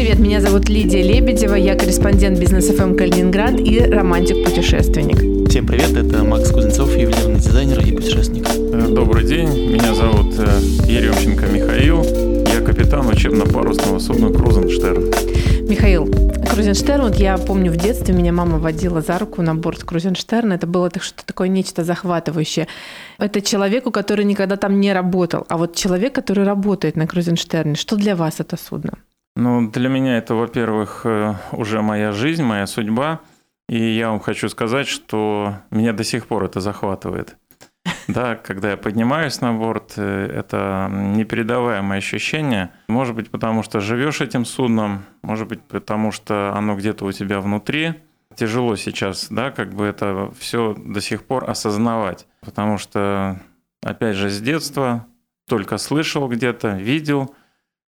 привет, меня зовут Лидия Лебедева, я корреспондент бизнес ФМ Калининград и романтик-путешественник. Всем привет, это Макс Кузнецов, ювелирный дизайнер и путешественник. Э, добрый день, меня зовут э, Еремченко Михаил, я капитан учебно-парусного судна «Крузенштерн». Михаил, Крузенштерн, вот я помню в детстве меня мама водила за руку на борт Крузенштерна. Это было так, что такое нечто захватывающее. Это человеку, который никогда там не работал. А вот человек, который работает на Крузенштерне, что для вас это судно? Ну, для меня это, во-первых, э, уже моя жизнь, моя судьба. И я вам хочу сказать, что меня до сих пор это захватывает. Да, когда я поднимаюсь на борт, э, это непередаваемое ощущение. Может быть, потому что живешь этим судном, может быть, потому что оно где-то у тебя внутри. Тяжело сейчас, да, как бы это все до сих пор осознавать. Потому что, опять же, с детства только слышал где-то, видел,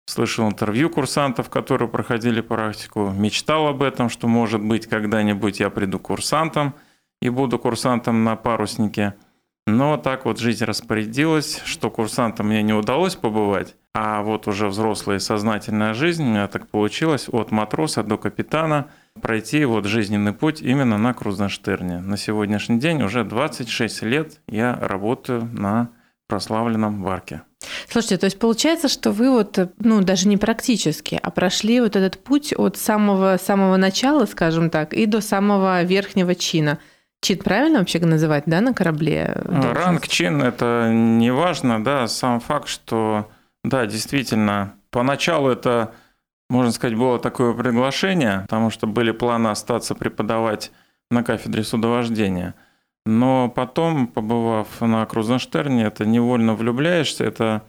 слышал интервью курсантов, которые проходили практику, мечтал об этом, что, может быть, когда-нибудь я приду курсантом и буду курсантом на паруснике – но так вот жизнь распорядилась, что курсантом мне не удалось побывать, а вот уже взрослая сознательная жизнь у меня так получилось от матроса до капитана пройти вот жизненный путь именно на Крузенштерне. На сегодняшний день уже 26 лет я работаю на прославленном Варке. Слушайте, то есть получается, что вы вот, ну, даже не практически, а прошли вот этот путь от самого, самого начала, скажем так, и до самого верхнего чина – Чин правильно вообще называть, да, на корабле? Ну, ранг, чин – это не важно, да, сам факт, что, да, действительно, поначалу это, можно сказать, было такое приглашение, потому что были планы остаться преподавать на кафедре судовождения. Но потом, побывав на Крузенштерне, это невольно влюбляешься, это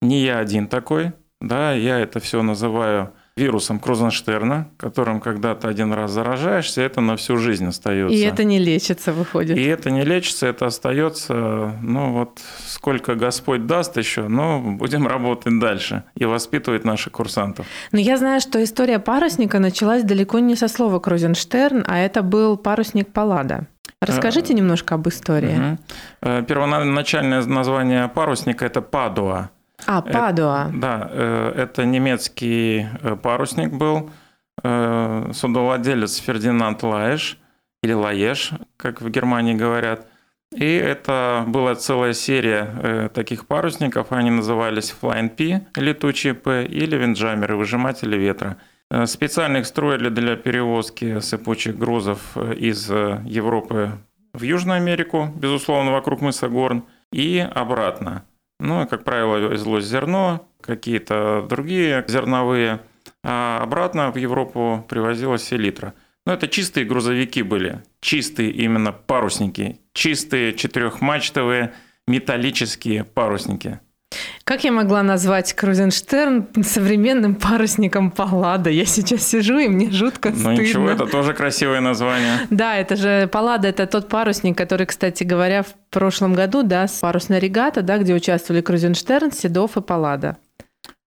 не я один такой, да, я это все называю вирусом Крузенштерна, которым когда-то один раз заражаешься, это на всю жизнь остается. И это не лечится, выходит. И это не лечится, это остается, ну вот сколько Господь даст еще, но будем работать дальше и воспитывать наших курсантов. Но я знаю, что история парусника началась далеко не со слова Крузенштерн, а это был парусник Паллада. Расскажите э, немножко об истории. Угу. Первоначальное название парусника – это Падуа. А, Падуа. Это, да, э, это немецкий э, парусник был, э, судовладелец Фердинанд Лаеш, или Лаеш, как в Германии говорят. И это была целая серия таких парусников, они назывались Flying P, летучие П, или винджамеры, выжиматели ветра. Специально их строили для перевозки сыпучих грузов из Европы в Южную Америку, безусловно, вокруг мыса Горн, и обратно. Ну, как правило, везлось зерно, какие-то другие зерновые, а обратно в Европу привозилось селитра. Но это чистые грузовики были, чистые именно парусники, чистые четырехмачтовые металлические парусники. Как я могла назвать Крузенштерн современным парусником Паллада? Я сейчас сижу, и мне жутко стыдно. Ну ничего, это тоже красивое название. Да, это же Паллада, это тот парусник, который, кстати говоря, в прошлом году, да, с парусной регата, да, где участвовали Крузенштерн, Седов и Паллада.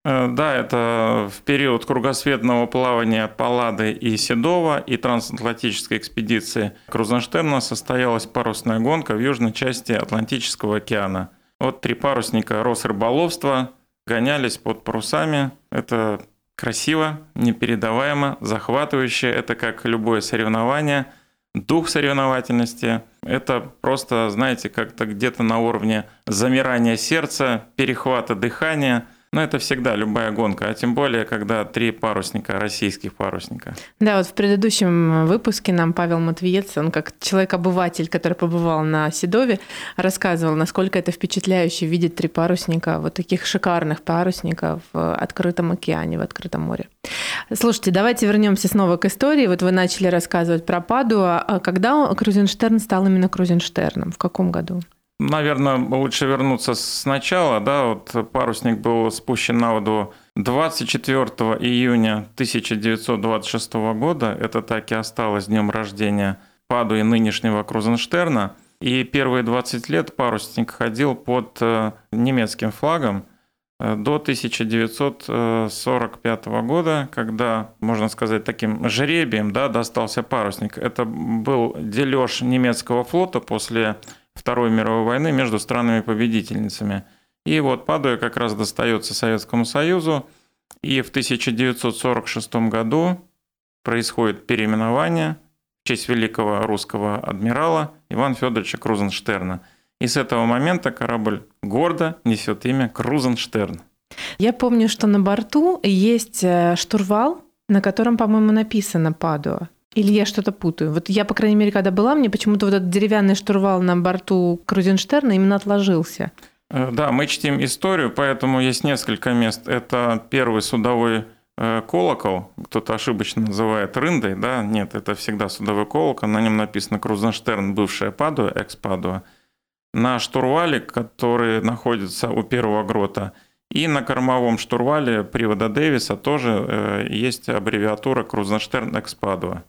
Э, да, это в период кругосветного плавания Паллады и Седова и трансатлантической экспедиции Крузенштерна состоялась парусная гонка в южной части Атлантического океана – вот три парусника Росрыболовства гонялись под парусами. Это красиво, непередаваемо, захватывающе. Это как любое соревнование. Дух соревновательности – это просто, знаете, как-то где-то на уровне замирания сердца, перехвата дыхания – но это всегда любая гонка, а тем более, когда три парусника, российских парусника. Да, вот в предыдущем выпуске нам Павел Матвиец, он как человек-обыватель, который побывал на Седове, рассказывал, насколько это впечатляюще видеть три парусника, вот таких шикарных парусников в открытом океане, в открытом море. Слушайте, давайте вернемся снова к истории. Вот вы начали рассказывать про Падуа. А когда Крузенштерн стал именно Крузенштерном? В каком году? Наверное, лучше вернуться сначала. Да, вот парусник был спущен на воду 24 июня 1926 года. Это так и осталось днем рождения Паду и нынешнего Крузенштерна. И первые 20 лет парусник ходил под э, немецким флагом э, до 1945 года, когда, можно сказать, таким жребием да, достался парусник. Это был дележ немецкого флота после Второй мировой войны между странами-победительницами. И вот Падуя как раз достается Советскому Союзу. И в 1946 году происходит переименование в честь великого русского адмирала Ивана Федоровича Крузенштерна. И с этого момента корабль гордо несет имя Крузенштерн. Я помню, что на борту есть э, штурвал, на котором, по-моему, написано «Падуа». Или я что-то путаю? Вот я, по крайней мере, когда была, мне почему-то вот этот деревянный штурвал на борту Крузенштерна именно отложился. Э, да, мы чтим историю, поэтому есть несколько мест. Это первый судовой э, колокол, кто-то ошибочно называет рындой, да, нет, это всегда судовой колокол, на нем написано Крузенштерн, бывшая Падуа, экс-Падуа. На штурвале, который находится у первого грота, и на кормовом штурвале привода Дэвиса тоже э, есть аббревиатура Крузенштерн экс-Падуа.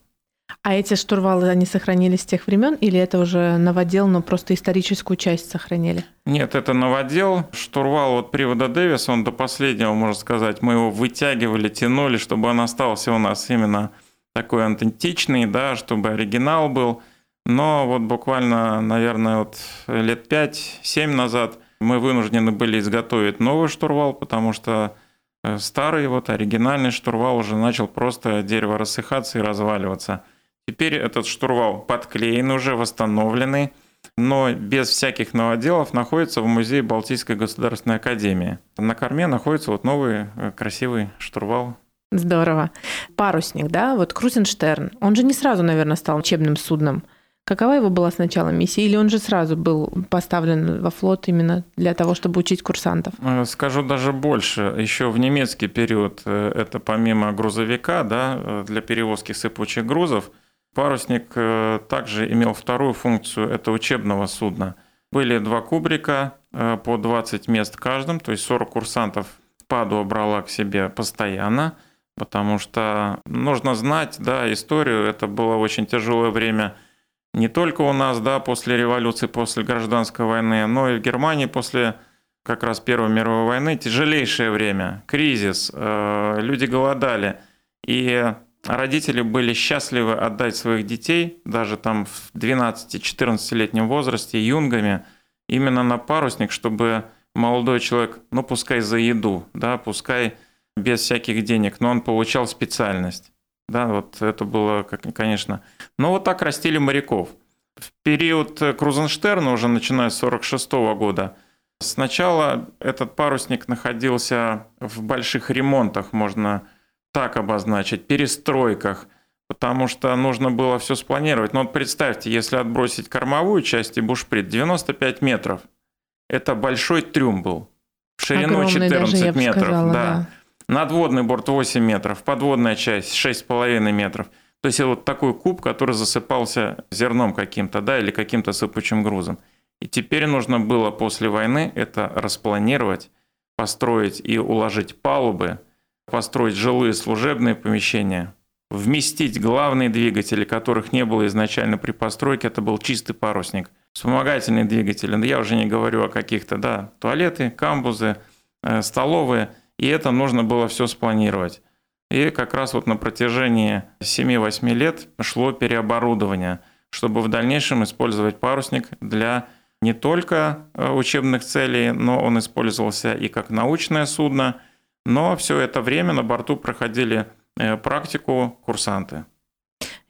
А эти штурвалы, они сохранились с тех времен или это уже новодел, но просто историческую часть сохранили? Нет, это новодел. Штурвал от привода Дэвис, он до последнего, можно сказать, мы его вытягивали, тянули, чтобы он остался у нас именно такой аутентичный, да, чтобы оригинал был. Но вот буквально, наверное, вот лет 5-7 назад мы вынуждены были изготовить новый штурвал, потому что э, старый, вот оригинальный штурвал уже начал просто дерево рассыхаться и разваливаться – Теперь этот штурвал подклеен уже, восстановленный, но без всяких новоделов находится в музее Балтийской государственной академии. На корме находится вот новый э, красивый штурвал. Здорово. Парусник, да? Вот Крузенштерн, он же не сразу, наверное, стал учебным судном. Какова его была сначала миссия? Или он же сразу был поставлен во флот именно для того, чтобы учить курсантов? Э, скажу даже больше. Еще в немецкий период э, это помимо грузовика, да, для перевозки сыпучих грузов – Парусник э, также имел вторую функцию – это учебного судна. Были два кубрика э, по 20 мест каждым, то есть 40 курсантов Падуа брала к себе постоянно, потому что нужно знать да, историю. Это было очень тяжелое время не только у нас да, после революции, после гражданской войны, но и в Германии после как раз Первой мировой войны. Тяжелейшее время, кризис, э, люди голодали. И родители были счастливы отдать своих детей, даже там в 12-14-летнем возрасте, юнгами, именно на парусник, чтобы молодой человек, ну пускай за еду, да, пускай без всяких денег, но он получал специальность. Да, вот это было, конечно. Но вот так растили моряков. В период Крузенштерна, уже начиная с 1946 года, сначала этот парусник находился в больших ремонтах, можно так обозначить, перестройках, потому что нужно было все спланировать. Но вот представьте, если отбросить кормовую часть и бушприт, 95 метров, это большой трюм был, в ширину Огромный 14 даже, метров. Сказала, да. да. Надводный борт 8 метров, подводная часть 6,5 метров. То есть вот такой куб, который засыпался зерном каким-то, да, или каким-то сыпучим грузом. И теперь нужно было после войны это распланировать, построить и уложить палубы, построить жилые служебные помещения, вместить главные двигатели, которых не было изначально при постройке, это был чистый парусник. Вспомогательные двигатели, я уже не говорю о каких-то, да, туалеты, камбузы, э, столовые, и это нужно было все спланировать. И как раз вот на протяжении 7-8 лет шло переоборудование, чтобы в дальнейшем использовать парусник для не только э, учебных целей, но он использовался и как научное судно – но все это время на борту проходили э, практику курсанты.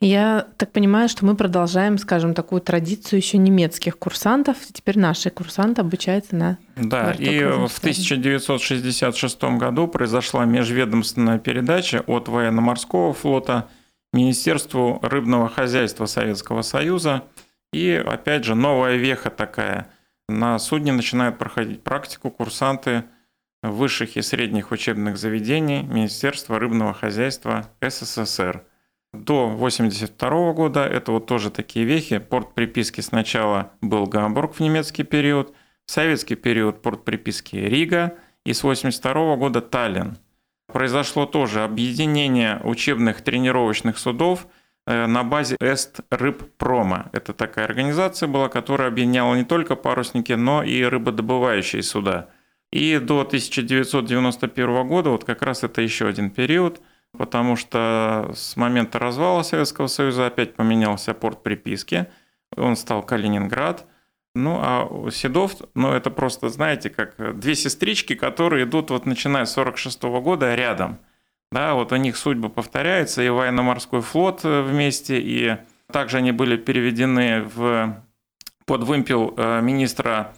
Я так понимаю, что мы продолжаем, скажем, такую традицию еще немецких курсантов. Теперь наши курсанты обучаются на Да, и в 1966 году произошла межведомственная передача от военно-морского флота Министерству рыбного хозяйства Советского Союза. И опять же, новая веха такая. На судне начинают проходить практику курсанты высших и средних учебных заведений Министерства рыбного хозяйства СССР. До 1982 года, это вот тоже такие вехи, порт приписки сначала был Гамбург в немецкий период, в советский период порт приписки Рига и с 1982 года Таллин. Произошло тоже объединение учебных тренировочных судов э, на базе Эст Рыбпрома. Это такая организация была, которая объединяла не только парусники, но и рыбодобывающие суда – и до 1991 года, вот как раз это еще один период, потому что с момента развала Советского Союза опять поменялся порт приписки, он стал Калининград, Ну, а Седов, ну, это просто, знаете, как две сестрички, которые идут вот начиная с 46 года рядом. Да, вот у них судьбы повторяются, и военно-морской флот э, вместе, и также они были переведены в, под вымпел э, министра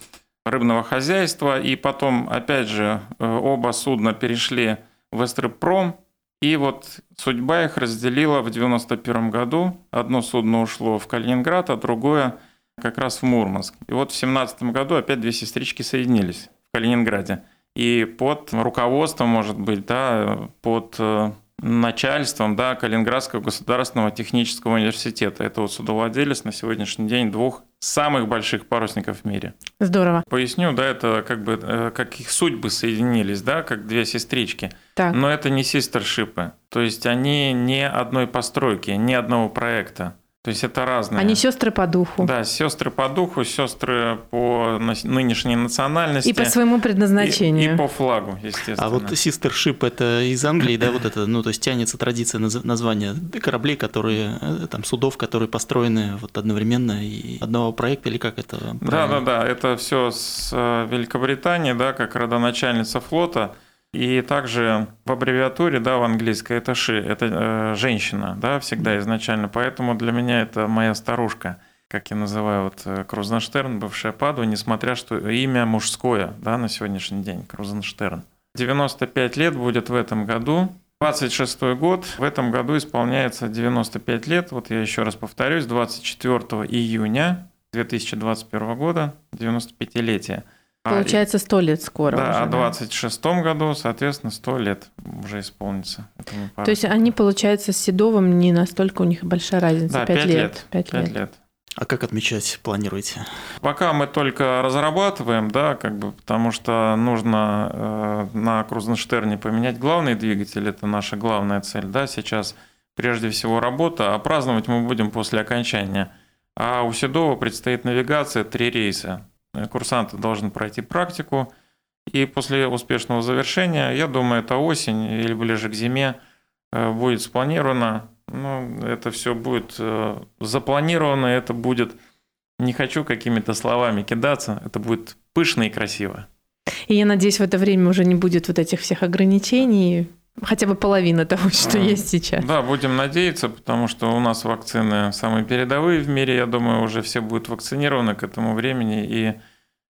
рыбного хозяйства, и потом, опять же, э, оба судна перешли в Эстропром, и вот судьба их разделила в 91 году. Одно судно ушло в Калининград, а другое как раз в Мурманск. И вот в 17 году опять две сестрички соединились в Калининграде. И под руководством, может быть, да, под э, начальством да, Калининградского государственного технического университета. Это вот судовладелец на сегодняшний день двух самых больших парусников в мире. Здорово. Поясню, да, это как бы э, как их судьбы соединились, да, как две сестрички. Так. Но это не систершипы. То есть они не одной постройки, не одного проекта. То есть это разные. Они сестры по духу. Да, сестры по духу, сестры по нынешней национальности. И по своему предназначению. И, и по флагу, естественно. А вот sistership это из Англии, да, вот это, ну, то есть тянется традиция названия кораблей, которые, э, там, судов, которые построены вот одновременно и одного проекта, или как это? Да, да, да, это все с э, Великобритании, да, как родоначальница флота – и также в аббревиатуре, да, в английской это ши, это э, женщина, да, всегда изначально. Поэтому для меня это моя старушка, как я называю вот э, Крузенштерн, бывшая Паду, несмотря что имя мужское, да, на сегодняшний день, Крузенштерн. 95 лет будет в этом году. 26 год, в этом году исполняется 95 лет. Вот я еще раз повторюсь, 24 июня 2021 года, 95-летие. А, Получается, сто лет скоро. Да, уже, а в 26 да? году, соответственно, сто лет уже исполнится. То есть они, получается, с Седовым не настолько у них большая разница. Да, 5 лет. 5 лет. лет. А как отмечать планируете? Пока мы только разрабатываем, да, как бы, потому что нужно э, на Крузенштерне поменять главный двигатель, это наша главная цель, да, сейчас прежде всего работа, а праздновать мы будем после окончания. А у Седова предстоит навигация, три рейса. Э, курсанты должны пройти практику, и после успешного завершения, я думаю, это осень или ближе к зиме э, будет спланировано. Ну, это все будет э, запланировано, это будет, не хочу какими-то словами кидаться, это будет пышно и красиво. И я надеюсь, в это время уже не будет вот этих всех ограничений, хотя бы половина того, что есть сейчас. Да, будем надеяться, потому что у нас вакцины самые передовые в мире. Я думаю, уже все будут вакцинированы к этому времени, и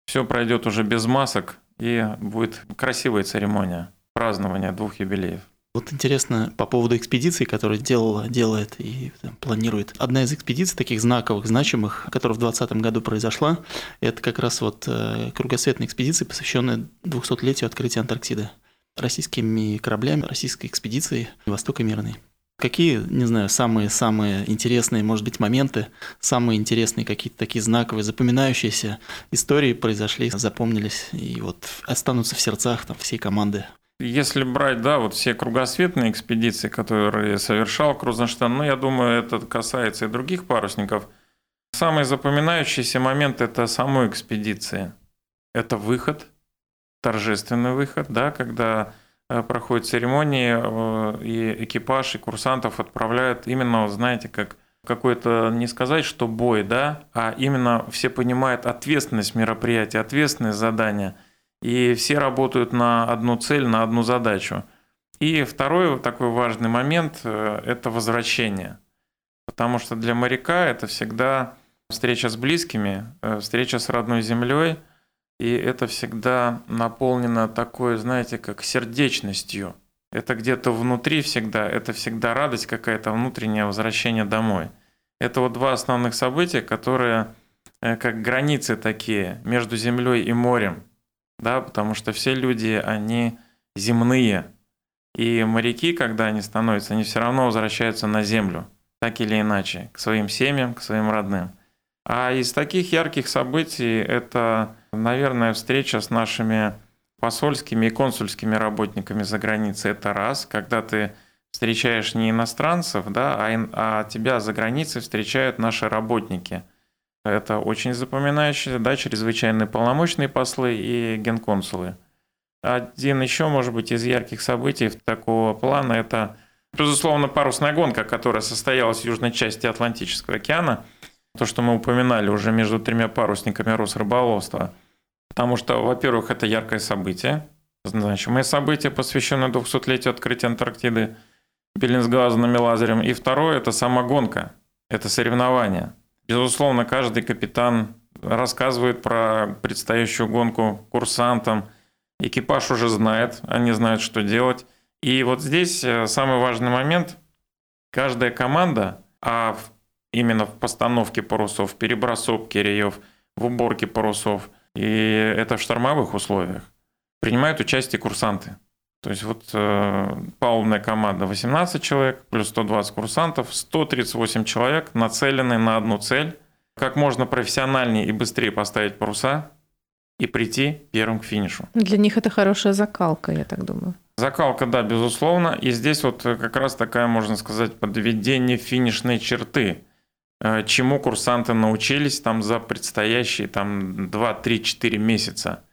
все пройдет уже без масок, и будет красивая церемония празднования двух юбилеев. Вот интересно по поводу экспедиции, которую делала, делает и там, планирует. Одна из экспедиций таких знаковых, значимых, которая в 2020 году произошла, это как раз вот э, кругосветная экспедиция, посвященная 200-летию открытия Антарктиды российскими кораблями, российской экспедицией Востока Мирной. Какие, не знаю, самые-самые интересные, может быть, моменты, самые интересные какие-то такие знаковые, запоминающиеся истории произошли, запомнились и вот останутся в сердцах там, всей команды? Если брать, да, вот все кругосветные экспедиции, которые совершал Крузенштейн, ну, я думаю, это касается и других парусников. Самый запоминающийся момент – это самой экспедиции. Это выход – торжественный выход, да, когда э, проходит церемонии, э, и экипаж, и курсантов отправляют именно, знаете, как какой-то, не сказать, что бой, да, а именно все понимают ответственность мероприятия, ответственность задания, и все работают на одну цель, на одну задачу. И второй такой важный момент э, – это возвращение. Потому что для моряка это всегда встреча с близкими, встреча с родной землей – и это всегда наполнено такой, знаете, как сердечностью. Это где-то внутри всегда, это всегда радость какая-то, внутреннее возвращение домой. Это вот два основных события, которые э, как границы такие между землей и морем, да, потому что все люди, они земные, и моряки, когда они становятся, они все равно возвращаются на землю, так или иначе, к своим семьям, к своим родным. А из таких ярких событий это Наверное, встреча с нашими посольскими и консульскими работниками за границей – это раз, когда ты встречаешь не иностранцев, да, а, а тебя за границей встречают наши работники. Это очень запоминающие, да, чрезвычайные полномочные послы и генконсулы. Один еще, может быть, из ярких событий такого плана – это, безусловно, парусная гонка, которая состоялась в южной части Атлантического океана – то, что мы упоминали уже между тремя парусниками Росрыболовства. Потому что, во-первых, это яркое событие, значимое событие, посвященное 200-летию открытия Антарктиды Беллинсгаузеном и Лазарем. И второе – это сама гонка, это соревнование. Безусловно, каждый капитан рассказывает про предстоящую гонку курсантам. Экипаж уже знает, они знают, что делать. И вот здесь э, самый важный момент. Каждая команда, а именно в постановке парусов, в перебросовке реев, в уборке парусов, и это в штормовых условиях, принимают участие курсанты. То есть вот э, палубная команда 18 человек, плюс 120 курсантов, 138 человек нацелены на одну цель, как можно профессиональнее и быстрее поставить паруса и прийти первым к финишу. Для них это хорошая закалка, я так думаю. Закалка, да, безусловно. И здесь вот как раз такая, можно сказать, подведение финишной черты. Э, чему курсанты научились там за предстоящие там 2, 3, 4 месяца.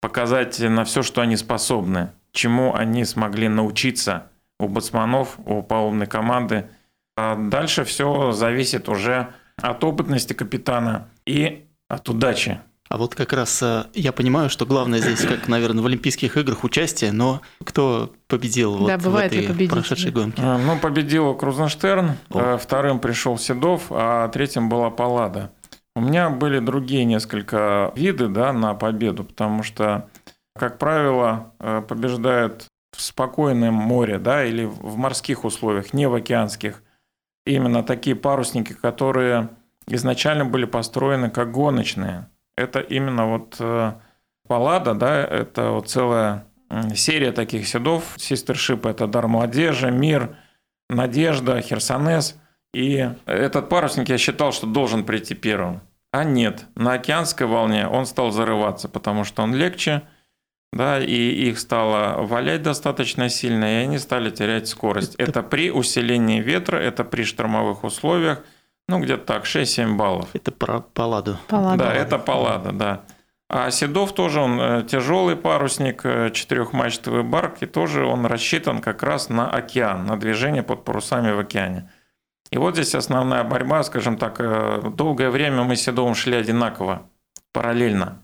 Показать на все, что они способны, чему они смогли научиться у бацманов, у палубной команды. А дальше все зависит уже от опытности капитана и от удачи. А вот как раз э, я понимаю, что главное здесь, как, наверное, в Олимпийских играх участие, но кто победил да, вот в этой прошедшей гонке? Э, ну, победил Крузенштерн, О. Э, вторым пришел Седов, а третьим была Паллада. У меня были другие несколько виды да, на победу, потому что, как правило, побеждают в спокойном море да, или в морских условиях, не в океанских. Именно такие парусники, которые изначально были построены как гоночные – это именно вот э, Паллада, да, это вот целая серия таких седов. Систершип – это Дар Молодежи, Мир, Надежда, Херсонес. И этот парусник я считал, что должен прийти первым. А нет, на океанской волне он стал зарываться, потому что он легче, да, и их стало валять достаточно сильно, и они стали терять скорость. Это при усилении ветра, это при штормовых условиях – ну, где-то так, 6-7 баллов. Это про палладу. Паллада. Да, это паллада, да. А Седов тоже он э, тяжелый парусник, э, четырехмачтовый барк, и тоже он рассчитан как раз на океан, на движение под парусами в океане. И вот здесь основная борьба, скажем так, э, долгое время мы с Седовым шли одинаково, параллельно.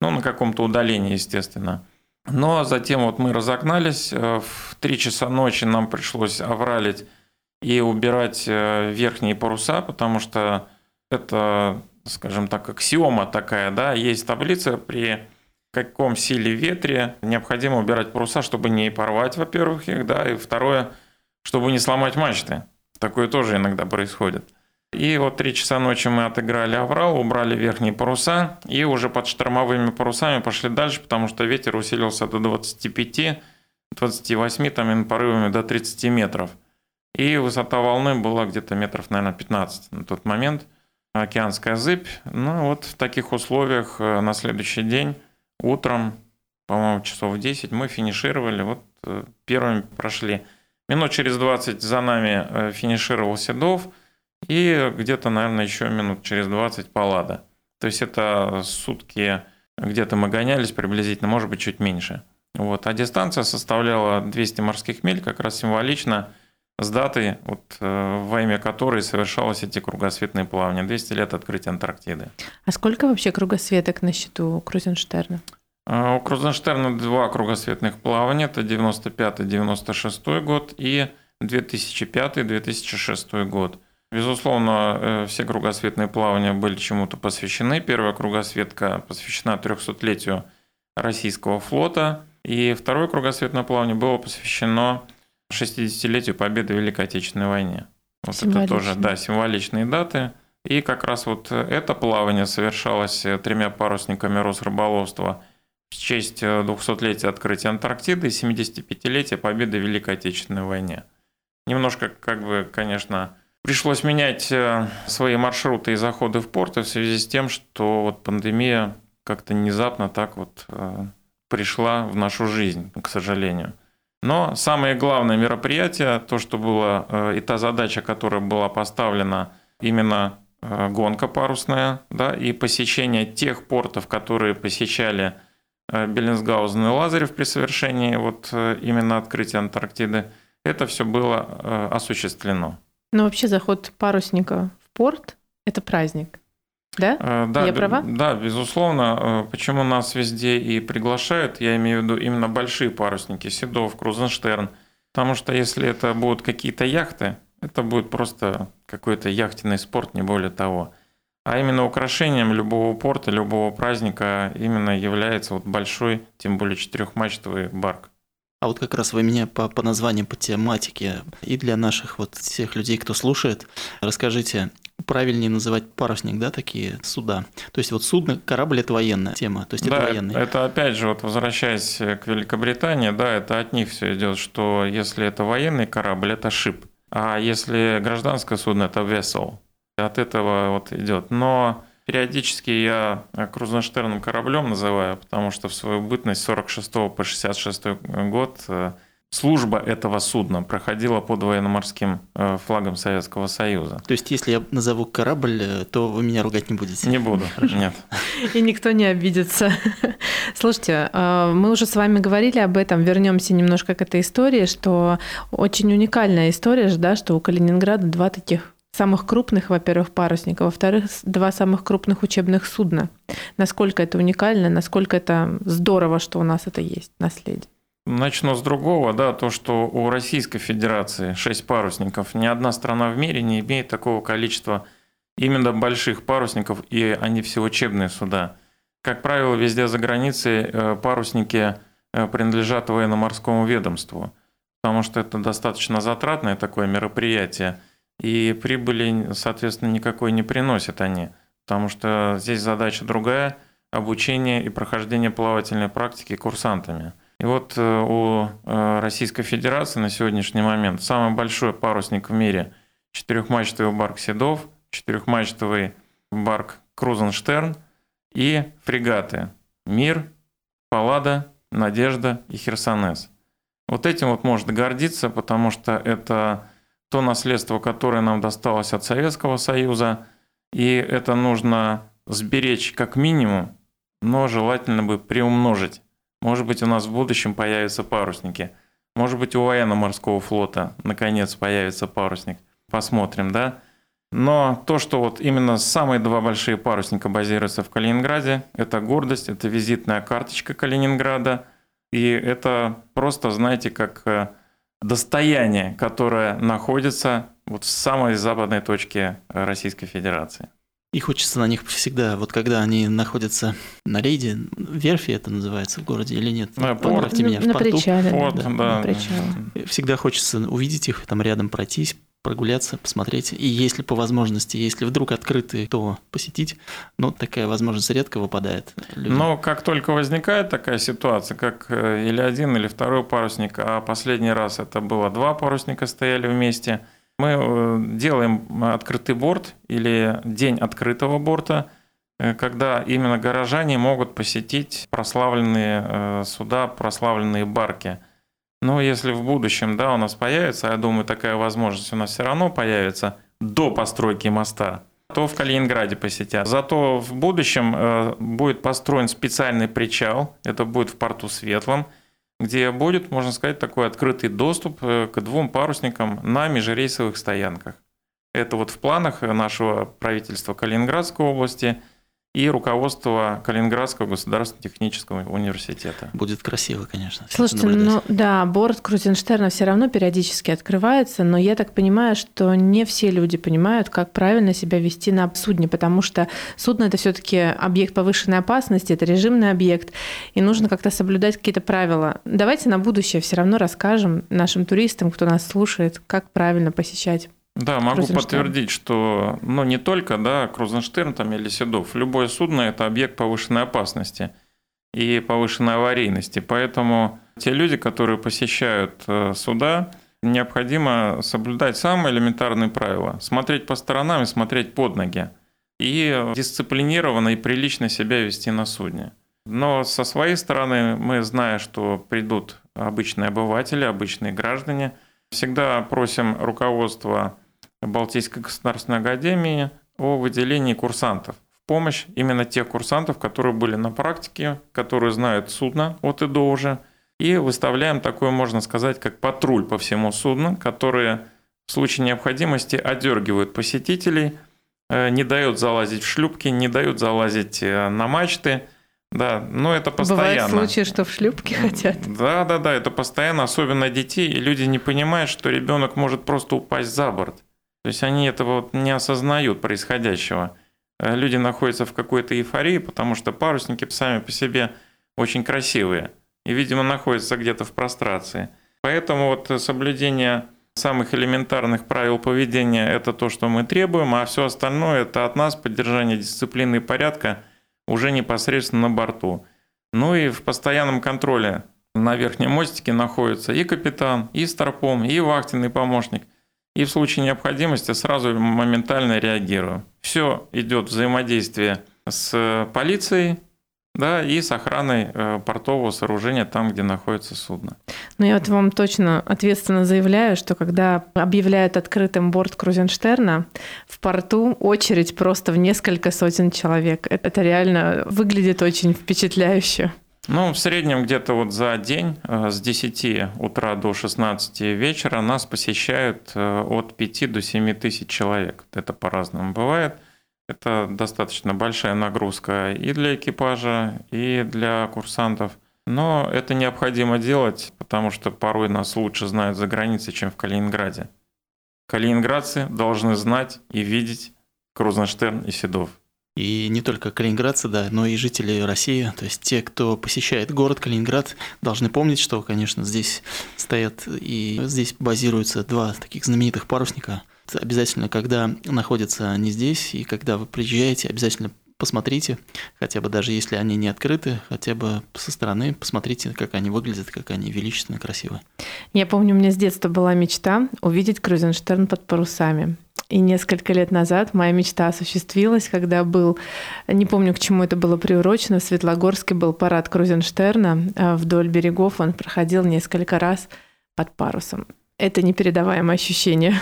Ну, на каком-то удалении, естественно. Но затем вот мы разогнались, в 3 часа ночи нам пришлось овралить и убирать э, верхние паруса, потому что это, скажем так, аксиома такая, да, есть таблица при каком силе ветре необходимо убирать паруса, чтобы не порвать, во-первых, их, да, и второе, чтобы не сломать мачты. Такое тоже иногда происходит. И вот три часа ночи мы отыграли аврал, убрали верхние паруса и уже под штормовыми парусами пошли дальше, потому что ветер усилился до 25, 28, там порывами до 30 метров – и высота волны была где-то метров, наверное, 15 на тот момент. Океанская зыбь. Ну вот в таких условиях э, на следующий день утром, по-моему, часов 10 мы финишировали. Вот э, первыми прошли. Минут через 20 за нами э, финишировал Седов. И где-то, наверное, еще минут через 20 Паллада. То есть это сутки где-то мы гонялись приблизительно, может быть, чуть меньше. Вот. А дистанция составляла 200 морских миль, как раз символично – с датой, вот, э, во имя которой совершалось эти кругосветные плавания. 200 лет открытия Антарктиды. А сколько вообще кругосветок на счету у Крузенштерна? А, у Крузенштерна два кругосветных плавания. Это 95-96 год и 2005-2006 год. Безусловно, э, все кругосветные плавания были чему-то посвящены. Первая кругосветка посвящена 300-летию российского флота. И второе кругосветное плавание было посвящено 60-летию победы в Великой Отечественной войне. Вот это тоже, да, символичные даты. И как раз вот это плавание совершалось тремя парусниками Росрыболовства в честь 200-летия открытия Антарктиды и 75-летия победы в Великой Отечественной войне. Немножко, как бы, конечно, пришлось менять э, свои маршруты и заходы в порты в связи с тем, что вот пандемия как-то внезапно так вот э, пришла в нашу жизнь, к сожалению. Но самое главное мероприятие, то, что было, э, и та задача, которая была поставлена, именно э, гонка парусная, да, и посещение тех портов, которые посещали э, Беллинсгаузен и Лазарев при совершении вот именно открытия Антарктиды, это все было осуществлено. Но вообще заход парусника в порт это праздник. Да? Э, Да, Я права? Да, безусловно. Э, Почему нас везде и приглашают, я имею в виду именно большие парусники, Седов, Крузенштерн. Потому что если это будут какие-то яхты, это будет просто какой-то яхтенный спорт, не более того. А именно украшением любого порта, любого праздника именно является вот большой, тем более четырехмачтовый барк. А вот как раз вы меня по, по названиям, по тематике и для наших вот всех людей, кто слушает, расскажите, правильнее называть парусник, да, такие суда? То есть вот судно, корабль – это военная тема, то есть да, это военный. это опять же, вот возвращаясь к Великобритании, да, это от них все идет, что если это военный корабль, это шип, а если гражданское судно, это vessel. От этого вот идет. Но периодически я Крузенштерном кораблем называю, потому что в свою бытность с 46 по 66 год э, служба этого судна проходила под военно-морским э, флагом Советского Союза. То есть если я назову корабль, э, то вы меня ругать не будете? Не буду, нет. И никто не обидится. Слушайте, э, мы уже с вами говорили об этом, вернемся немножко к этой истории, что очень уникальная история же, да, что у Калининграда два таких самых крупных, во-первых, парусника, во-вторых, два самых крупных учебных судна. Насколько это уникально, насколько это здорово, что у нас это есть, наследие. Начну с другого, да, то, что у Российской Федерации 6 парусников, ни одна страна в мире не имеет такого количества именно больших парусников, и они все учебные суда. Как правило, везде за границей э, парусники э, принадлежат военно-морскому ведомству, потому что это достаточно затратное такое мероприятие, и прибыли, соответственно, никакой не приносят они, потому что здесь задача другая – обучение и прохождение плавательной практики курсантами – и вот э, у э, Российской Федерации на сегодняшний момент самый большой парусник в мире – четырехмачтовый барк Седов, четырехмачтовый барк Крузенштерн и фрегаты Мир, Паллада, Надежда и Херсонес. Вот этим вот может гордиться, потому что это то наследство, которое нам досталось от Советского Союза, и это нужно сберечь как минимум, но желательно бы приумножить. Может быть, у нас в будущем появятся парусники. Может быть, у военно-морского флота наконец появится парусник. Посмотрим, да? Но то, что вот именно самые два большие парусника базируются в Калининграде, это гордость, это визитная карточка Калининграда. И это просто, знаете, как э, достояние, которое находится вот в самой западной точке Российской Федерации. И хочется на них всегда, вот когда они находятся на рейде, верфи это называется в городе или нет? Да, порт. Меня, в на порту. причале. да, Вот, да, да. на причале. Всегда хочется увидеть их, там рядом пройтись, прогуляться, посмотреть. И если по возможности, если вдруг открыты, то посетить. Но такая возможность редко выпадает. людям. Но как только возникает такая ситуация, как э, или один, или второй парусник, а последний раз это было два парусника стояли вместе, мы э, делаем открытый борт или день открытого борта, э, когда именно горожане могут посетить прославленные э, суда, прославленные барки. Но если в будущем, да, у нас появится, я думаю, такая возможность у нас все равно появится до постройки моста, то в Калининграде посетят. Зато в будущем будет построен специальный причал, это будет в порту Светлом, где будет, можно сказать, такой открытый доступ э, к двум парусникам на межрейсовых стоянках. Это вот в планах нашего правительства Калининградской области и руководства Калининградского государственного технического университета. Будет красиво, конечно. Слушайте, ну да, борт Крузенштерна все равно периодически открывается, но я так понимаю, что не все люди понимают, как правильно себя вести на судне, потому что судно это все-таки объект повышенной опасности, это режимный объект, и нужно как-то соблюдать какие-то правила. Давайте на будущее все равно расскажем нашим туристам, кто нас слушает, как правильно посещать. Да, могу подтвердить, что ну, не только да, Крузенштерн там, или Седов, любое судно – это объект повышенной опасности и повышенной аварийности. Поэтому те люди, которые посещают э, суда, необходимо соблюдать самые элементарные правила. Смотреть по сторонам и смотреть под ноги. И дисциплинированно и прилично себя вести на судне. Но со своей стороны мы, зная, что придут обычные обыватели, обычные граждане, всегда просим руководство Балтийской государственной академии о выделении курсантов в помощь именно тех курсантов, которые были на практике, которые знают судно от и до уже, и выставляем такой, можно сказать, как патруль по всему судну, которые в случае необходимости одергивают посетителей э, не дают залазить в шлюпки, не дают залазить э, на мачты. Да, но это постоянно. Бывают случаи, что в шлюпке хотят. Да, да, да, это постоянно, особенно детей, и люди не понимают, что ребенок может просто упасть за борт. То есть они этого вот не осознают происходящего. Э, люди находятся в какой-то эйфории, потому что парусники сами по себе очень красивые и, видимо, находятся где-то в прострации. Поэтому вот соблюдение самых элементарных правил поведения – это то, что мы требуем, а все остальное – это от нас поддержание дисциплины и порядка уже непосредственно на борту. Ну и в постоянном контроле на верхнем мостике находится и капитан, и старпом, и вахтенный помощник. И в случае необходимости сразу моментально реагирую. Все идет взаимодействие с полицией, да, и с охраной э, портового сооружения там, где находится судно. Ну, я вот вам точно ответственно заявляю, что когда объявляют открытым борт Крузенштерна, в порту очередь просто в несколько сотен человек. Это реально выглядит очень впечатляюще. Ну, в среднем где-то вот за день э, с 10 утра до 16 вечера нас посещают э, от 5 до 7 тысяч человек. Это по-разному бывает. Это достаточно большая нагрузка и для экипажа, и для курсантов. Но это необходимо делать, потому что порой нас лучше знают за границей, чем в Калининграде. Калининградцы должны знать и видеть Крузенштерн и Седов. И не только калининградцы, да, но и жители России. То есть те, кто посещает город Калининград, должны помнить, что, конечно, здесь стоят и здесь базируются два таких знаменитых парусника – Обязательно, когда находятся они здесь и когда вы приезжаете, обязательно посмотрите, хотя бы даже если они не открыты, хотя бы со стороны посмотрите, как они выглядят, как они величественно красивы. Я помню, у меня с детства была мечта увидеть Крузенштерн под парусами. И несколько лет назад моя мечта осуществилась, когда был, не помню, к чему это было приурочено, в Светлогорске был парад Крузенштерна а вдоль берегов, он проходил несколько раз под парусом. Это непередаваемое ощущение.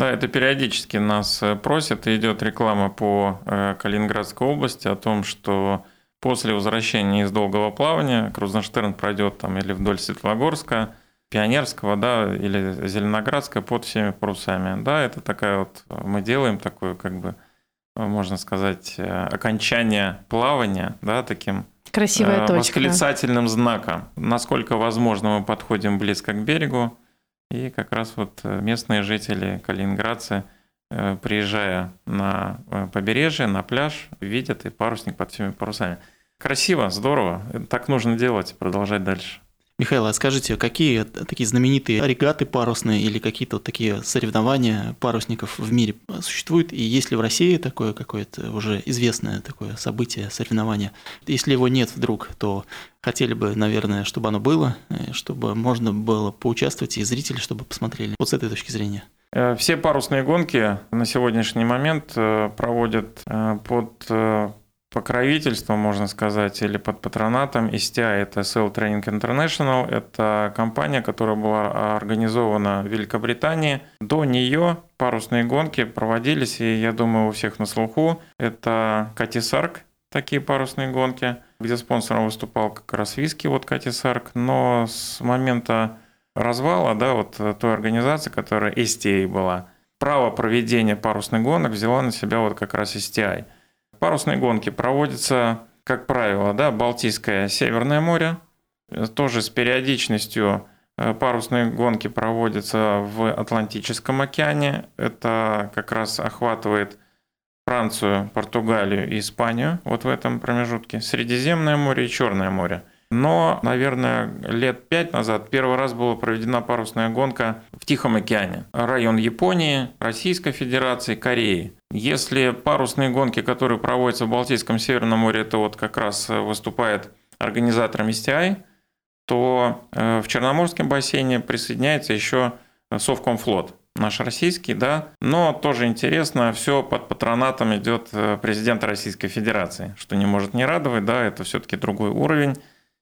Да, это периодически нас э, просят, и идет реклама по э, Калининградской области о том, что после возвращения из долгого плавания Крузенштерн пройдет там или вдоль Светлогорска, Пионерского, да, или Зеленоградска под всеми парусами. Да, это такая вот, мы делаем такое, как бы, можно сказать, э, окончание плавания, да, таким Красивая точка. восклицательным знаком. Насколько возможно, мы подходим близко к берегу, и как раз вот э, местные жители, калининградцы, э, приезжая на э, побережье, на пляж, видят и парусник под всеми парусами. Красиво, здорово. Так нужно делать, продолжать дальше. Михаил, а скажите, какие такие знаменитые регаты парусные или какие-то вот такие соревнования парусников в мире существуют? И есть ли в России такое какое-то уже известное такое событие, соревнование? Если его нет вдруг, то хотели бы, наверное, чтобы оно было, э, чтобы можно было поучаствовать и зрители, чтобы посмотрели. Вот с этой точки зрения. Э, все парусные гонки на сегодняшний момент э, проводят под покровительством, можно сказать, или под патронатом STI, это Sail Training International. Это компания, которая была организована в Великобритании. До нее парусные гонки проводились, и я думаю, у всех на слуху. Это Катисарк, такие парусные гонки, где спонсором выступал как раз виски, вот Катисарк. Но с момента развала, да, вот той организации, которая STA была, право проведения парусных гонок взяла на себя вот как раз STI – Парусные гонки проводятся, как правило, да, Балтийское Северное море, тоже с периодичностью э, парусные гонки проводятся в Атлантическом океане. Это как раз охватывает Францию, Португалию и Испанию вот в этом промежутке. Средиземное море и Черное море. Но, наверное, лет пять назад первый раз была проведена парусная гонка в Тихом океане. Район Японии, Российской Федерации, Кореи. Если парусные гонки, которые проводятся в Балтийском Северном море, это вот как раз выступает организатором STI, то э, в Черноморском бассейне присоединяется еще Совкомфлот, наш российский, да, но тоже интересно, все под патронатом идет э, президент Российской Федерации, что не может не радовать, да, это все-таки другой уровень.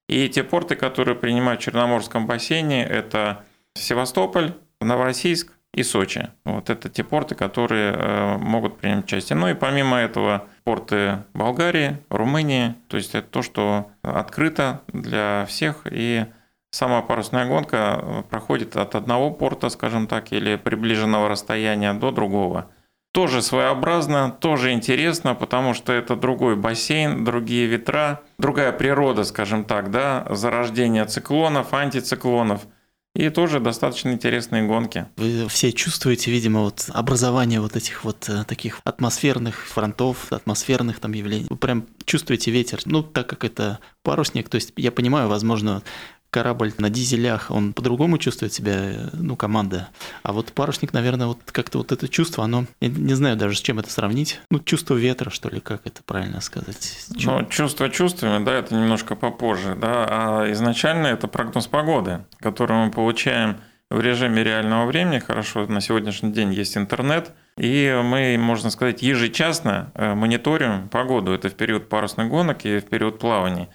И те порты, которые принимают в Черноморском бассейне, это Севастополь, Новороссийск и Сочи. Вот это те порты, которые э, могут принять участие. Ну и помимо этого порты Болгарии, Румынии. То есть это то, что открыто для всех. И сама парусная гонка проходит от одного порта, скажем так, или приближенного расстояния до другого. Тоже своеобразно, тоже интересно, потому что это другой бассейн, другие ветра, другая природа, скажем так, да, зарождение циклонов, антициклонов – и тоже достаточно интересные гонки. Вы все чувствуете, видимо, вот образование вот этих вот э, таких атмосферных фронтов, атмосферных там явлений. Вы прям чувствуете ветер. Ну, так как это парусник, то есть я понимаю, возможно, корабль на дизелях, он по-другому чувствует себя, ну, команда. А вот парусник, наверное, вот как-то вот это чувство, оно, я не знаю даже, с чем это сравнить. Ну, чувство ветра, что ли, как это правильно сказать? Ну, чувство чувствами, да, это немножко попозже, да, а изначально это прогноз погоды, который мы получаем в режиме реального времени. Хорошо, на сегодняшний день есть интернет, и мы, можно сказать, ежечасно э, мониторим погоду. Это в период парусных гонок и в период плаваний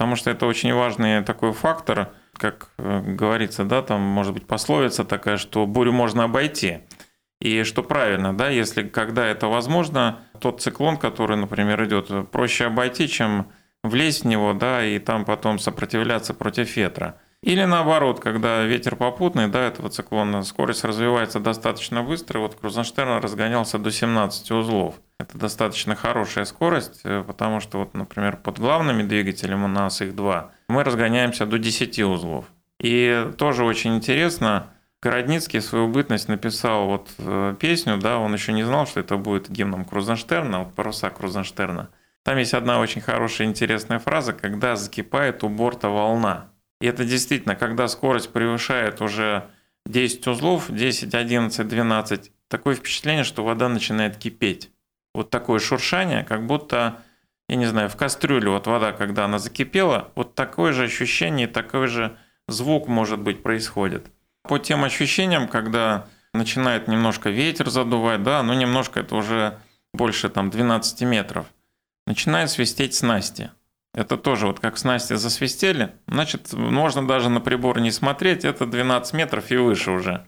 потому что это очень важный такой фактор, как э, говорится, да, там может быть пословица такая, что бурю можно обойти. И что правильно, да, если когда это возможно, тот циклон, который, например, идет, проще обойти, чем влезть в него, да, и там потом сопротивляться против ветра. Или наоборот, когда ветер попутный, да, этого циклона, скорость развивается достаточно быстро, вот Крузенштерн разгонялся до 17 узлов. Это достаточно хорошая скорость, э, потому что, вот, например, под главными двигателями у нас их два, мы разгоняемся до 10 узлов. И тоже очень интересно, Городницкий свою бытность написал вот э, песню, да, он еще не знал, что это будет гимном Крузенштерна, вот паруса Крузенштерна. Там есть одна очень хорошая интересная фраза, когда закипает у борта волна. И это действительно, когда скорость превышает уже 10 узлов, 10, 11, 12, такое впечатление, что вода начинает кипеть вот такое шуршание, как будто, я не знаю, в кастрюле вот вода, когда она закипела, вот такое же ощущение, такой же звук, может быть, происходит. По тем ощущениям, когда начинает немножко ветер задувать, да, ну немножко это уже больше там 12 метров, начинает свистеть снасти. Это тоже вот как снасти засвистели, значит, можно даже на прибор не смотреть, это 12 метров и выше уже.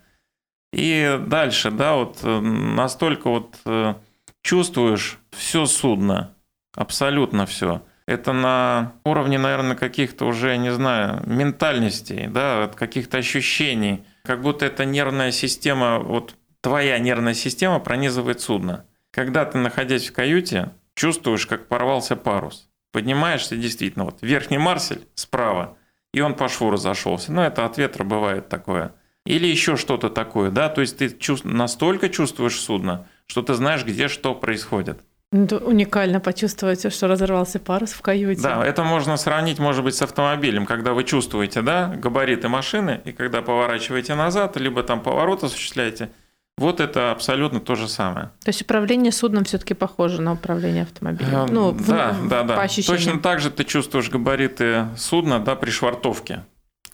И дальше, да, вот э, настолько вот э, чувствуешь все судно, абсолютно все. Это на уровне, наверное, каких-то уже, не знаю, ментальностей, да, от каких-то ощущений, как будто эта нервная система, вот твоя нервная система пронизывает судно. Когда ты, находясь в каюте, чувствуешь, как порвался парус. Поднимаешься действительно, вот верхний марсель справа, и он по шву разошелся. Ну, это от ветра бывает такое. Или еще что-то такое, да, то есть ты чувств... настолько чувствуешь судно, что ты знаешь, где что происходит. Это уникально почувствовать, что разорвался парус в каюте. Да, это можно сравнить, может быть, с автомобилем, когда вы чувствуете, да, габариты машины, и когда поворачиваете назад, либо там поворот осуществляете, вот это абсолютно то же самое. То есть управление судном все-таки похоже на управление автомобилем. Ну, да, в, да, да. По Точно так же ты чувствуешь габариты судна да, при швартовке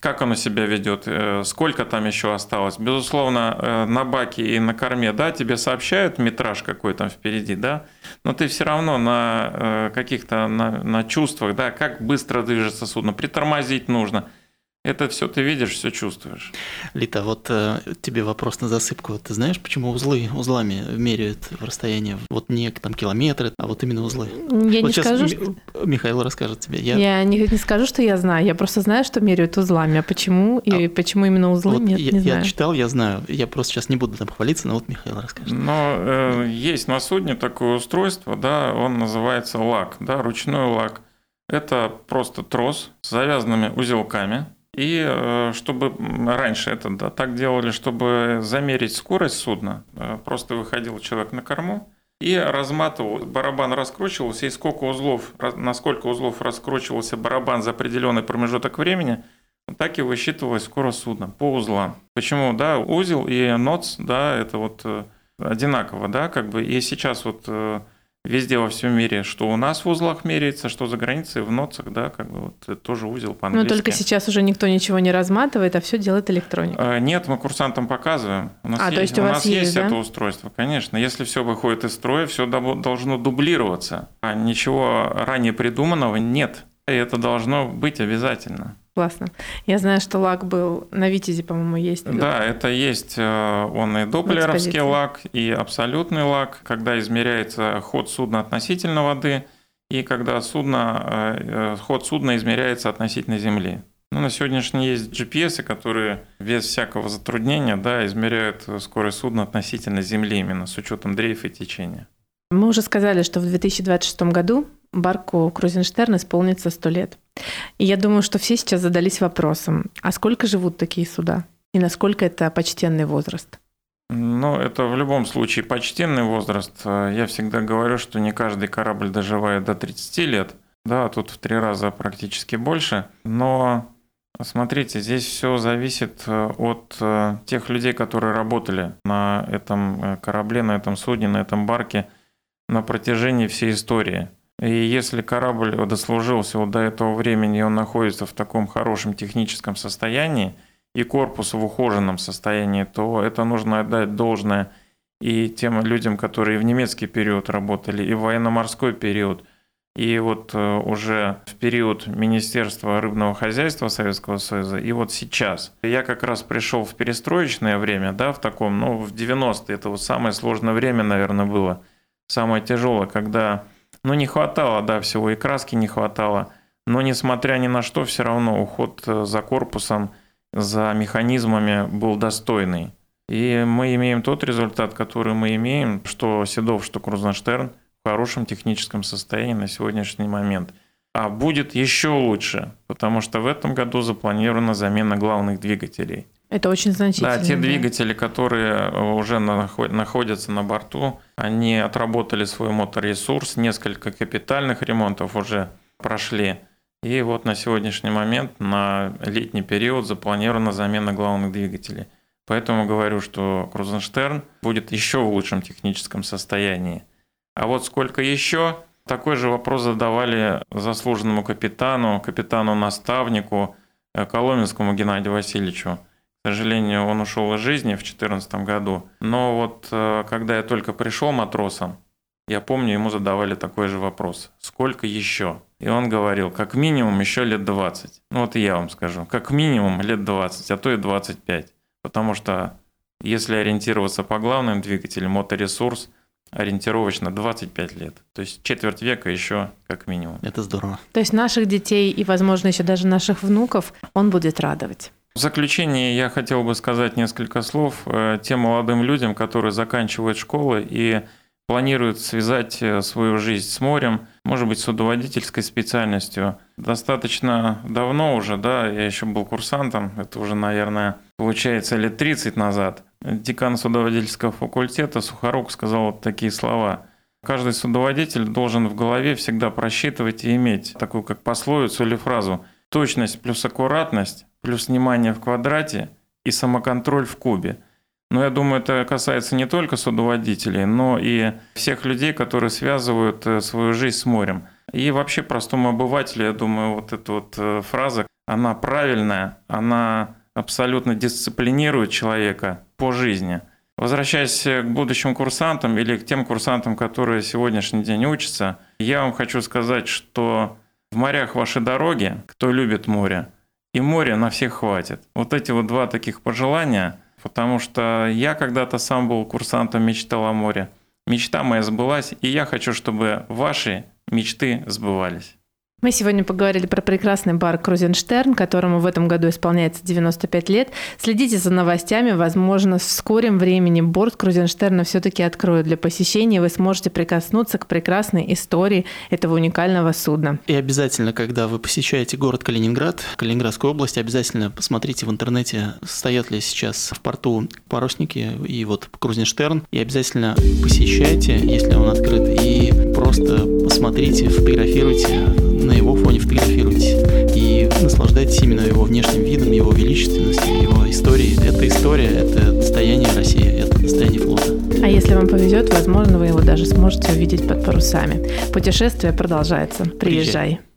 как оно себя ведет, э, сколько там еще осталось. Безусловно, э, на баке и на корме, да, тебе сообщают метраж какой там впереди, да, но ты все равно на э, каких-то на, на чувствах, да, как быстро движется судно, притормозить нужно – это все ты видишь, все чувствуешь. Лита, вот э, тебе вопрос на засыпку. Ты знаешь, почему узлы узлами меряют в расстоянии? Вот не там километры, а вот именно узлы. Я вот не скажу, Ми- что... Михаил расскажет тебе. Я, я не, не скажу, что я знаю. Я просто знаю, что меряют узлами. А почему и а, почему именно узлы, вот нет, я, не знаю. Я читал, я знаю. Я просто сейчас не буду там хвалиться, но вот Михаил расскажет. Но э, есть на судне такое устройство, да, он называется лак, да, ручной лак. Это просто трос с завязанными узелками, и э, чтобы раньше это да, так делали, чтобы замерить скорость судна, э, просто выходил человек на корму и разматывал, барабан раскручивался, и сколько узлов, насколько узлов раскручивался барабан за определенный промежуток времени, так и высчитывалась скорость судна по узлам. Почему? Да, узел и ноц, да, это вот э, одинаково, да, как бы, и сейчас вот везде во всем мире, что у нас в узлах меряется, что за границей в ноцах, да, как бы вот тоже узел по-английски. Но только сейчас уже никто ничего не разматывает, а все делает электроника. А, нет, мы курсантам показываем. У нас а, есть, то есть у, у нас есть, есть да? это устройство, конечно. Если все выходит из строя, все должно дублироваться, а ничего ранее придуманного нет. И это должно быть обязательно. Классно. Я знаю, что лак был на Витязе, по-моему, есть. Да, это есть э, он и доплеровский лак, и абсолютный лак, когда измеряется ход судна относительно воды, и когда судно, э, ход судна измеряется относительно Земли. Ну, на сегодняшний день есть GPS, которые без всякого затруднения да, измеряют скорость судна относительно Земли, именно с учетом дрейфа и течения. Мы уже сказали, что в 2026 году Барку Крузенштерн исполнится 100 лет. И я думаю, что все сейчас задались вопросом, а сколько живут такие суда? И насколько это почтенный возраст? Ну, это в любом случае почтенный возраст. Я всегда говорю, что не каждый корабль доживает до 30 лет. Да, тут в три раза практически больше. Но Смотрите, здесь все зависит э, от э, тех людей, которые работали на этом э, корабле, на этом судне, на этом барке на протяжении всей истории. И если корабль дослужился вот до этого времени, он находится в таком хорошем техническом состоянии, и корпус в ухоженном состоянии, то это нужно отдать должное и тем людям, которые в немецкий период работали, и в военно-морской период – и вот э, уже в период Министерства рыбного хозяйства Советского Союза, и вот сейчас. Я как раз пришел в перестроечное время, да, в таком, ну, в 90-е, это вот самое сложное время, наверное, было. Самое тяжелое, когда, ну, не хватало, да, всего, и краски не хватало. Но, несмотря ни на что, все равно уход э, за корпусом, за механизмами был достойный. И мы имеем тот результат, который мы имеем, что Седов, что Крузенштерн – хорошем техническом состоянии на сегодняшний момент. А будет еще лучше, потому что в этом году запланирована замена главных двигателей. Это очень значительно. Да, те да. двигатели, которые уже находятся на борту, они отработали свой моторесурс, несколько капитальных ремонтов уже прошли. И вот на сегодняшний момент, на летний период, запланирована замена главных двигателей. Поэтому говорю, что Крузенштерн будет еще в лучшем техническом состоянии. А вот сколько еще? Такой же вопрос задавали заслуженному капитану, капитану-наставнику э, Коломенскому Геннадию Васильевичу. К сожалению, он ушел из жизни в 2014 году. Но вот э, когда я только пришел матросом, я помню, ему задавали такой же вопрос. Сколько еще? И он говорил, как минимум еще лет 20. Ну вот и я вам скажу, как минимум лет 20, а то и 25. Потому что если ориентироваться по главным двигателям, моторесурс, ориентировочно 25 лет. То есть четверть века еще как минимум. Это здорово. То есть наших детей и, возможно, еще даже наших внуков он будет радовать. В заключение я хотел бы сказать несколько слов э, тем молодым людям, которые заканчивают школы и планируют связать э, свою жизнь с морем, может быть, с удоводительской специальностью. Достаточно давно уже, да, я еще был курсантом, это уже, наверное, получается лет 30 назад – декан судоводительского факультета Сухорук сказал вот такие слова. Каждый судоводитель должен в голове всегда просчитывать и иметь такую как пословицу или фразу «точность плюс аккуратность плюс внимание в квадрате и самоконтроль в кубе». Но я думаю, это касается не только судоводителей, но и всех людей, которые связывают э, свою жизнь с морем. И вообще простому обывателю, я думаю, вот эта вот э, фраза, она правильная, она абсолютно дисциплинирует человека по жизни. Возвращаясь к будущим курсантам или к тем курсантам, которые сегодняшний день учатся, я вам хочу сказать, что в морях ваши дороги, кто любит море, и море на всех хватит. Вот эти вот два таких пожелания, потому что я когда-то сам был курсантом, мечтал о море. Мечта моя сбылась, и я хочу, чтобы ваши мечты сбывались. Мы сегодня поговорили про прекрасный бар Крузенштерн, которому в этом году исполняется 95 лет. Следите за новостями. Возможно, в скором времени борт Крузенштерна все-таки откроют для посещения. Вы сможете прикоснуться к прекрасной истории этого уникального судна. И обязательно, когда вы посещаете город Калининград, Калининградскую область, обязательно посмотрите в интернете, стоят ли сейчас в порту парусники и вот Крузенштерн. И обязательно посещайте, если он открыт, и просто посмотрите, фотографируйте на его фоне фотографируйтесь и наслаждайтесь именно его внешним видом, его величественностью, его историей. Это история, это достояние России, это достояние флота. А если вам повезет, возможно, вы его даже сможете увидеть под парусами. Путешествие продолжается. Приезжай. Приезжай.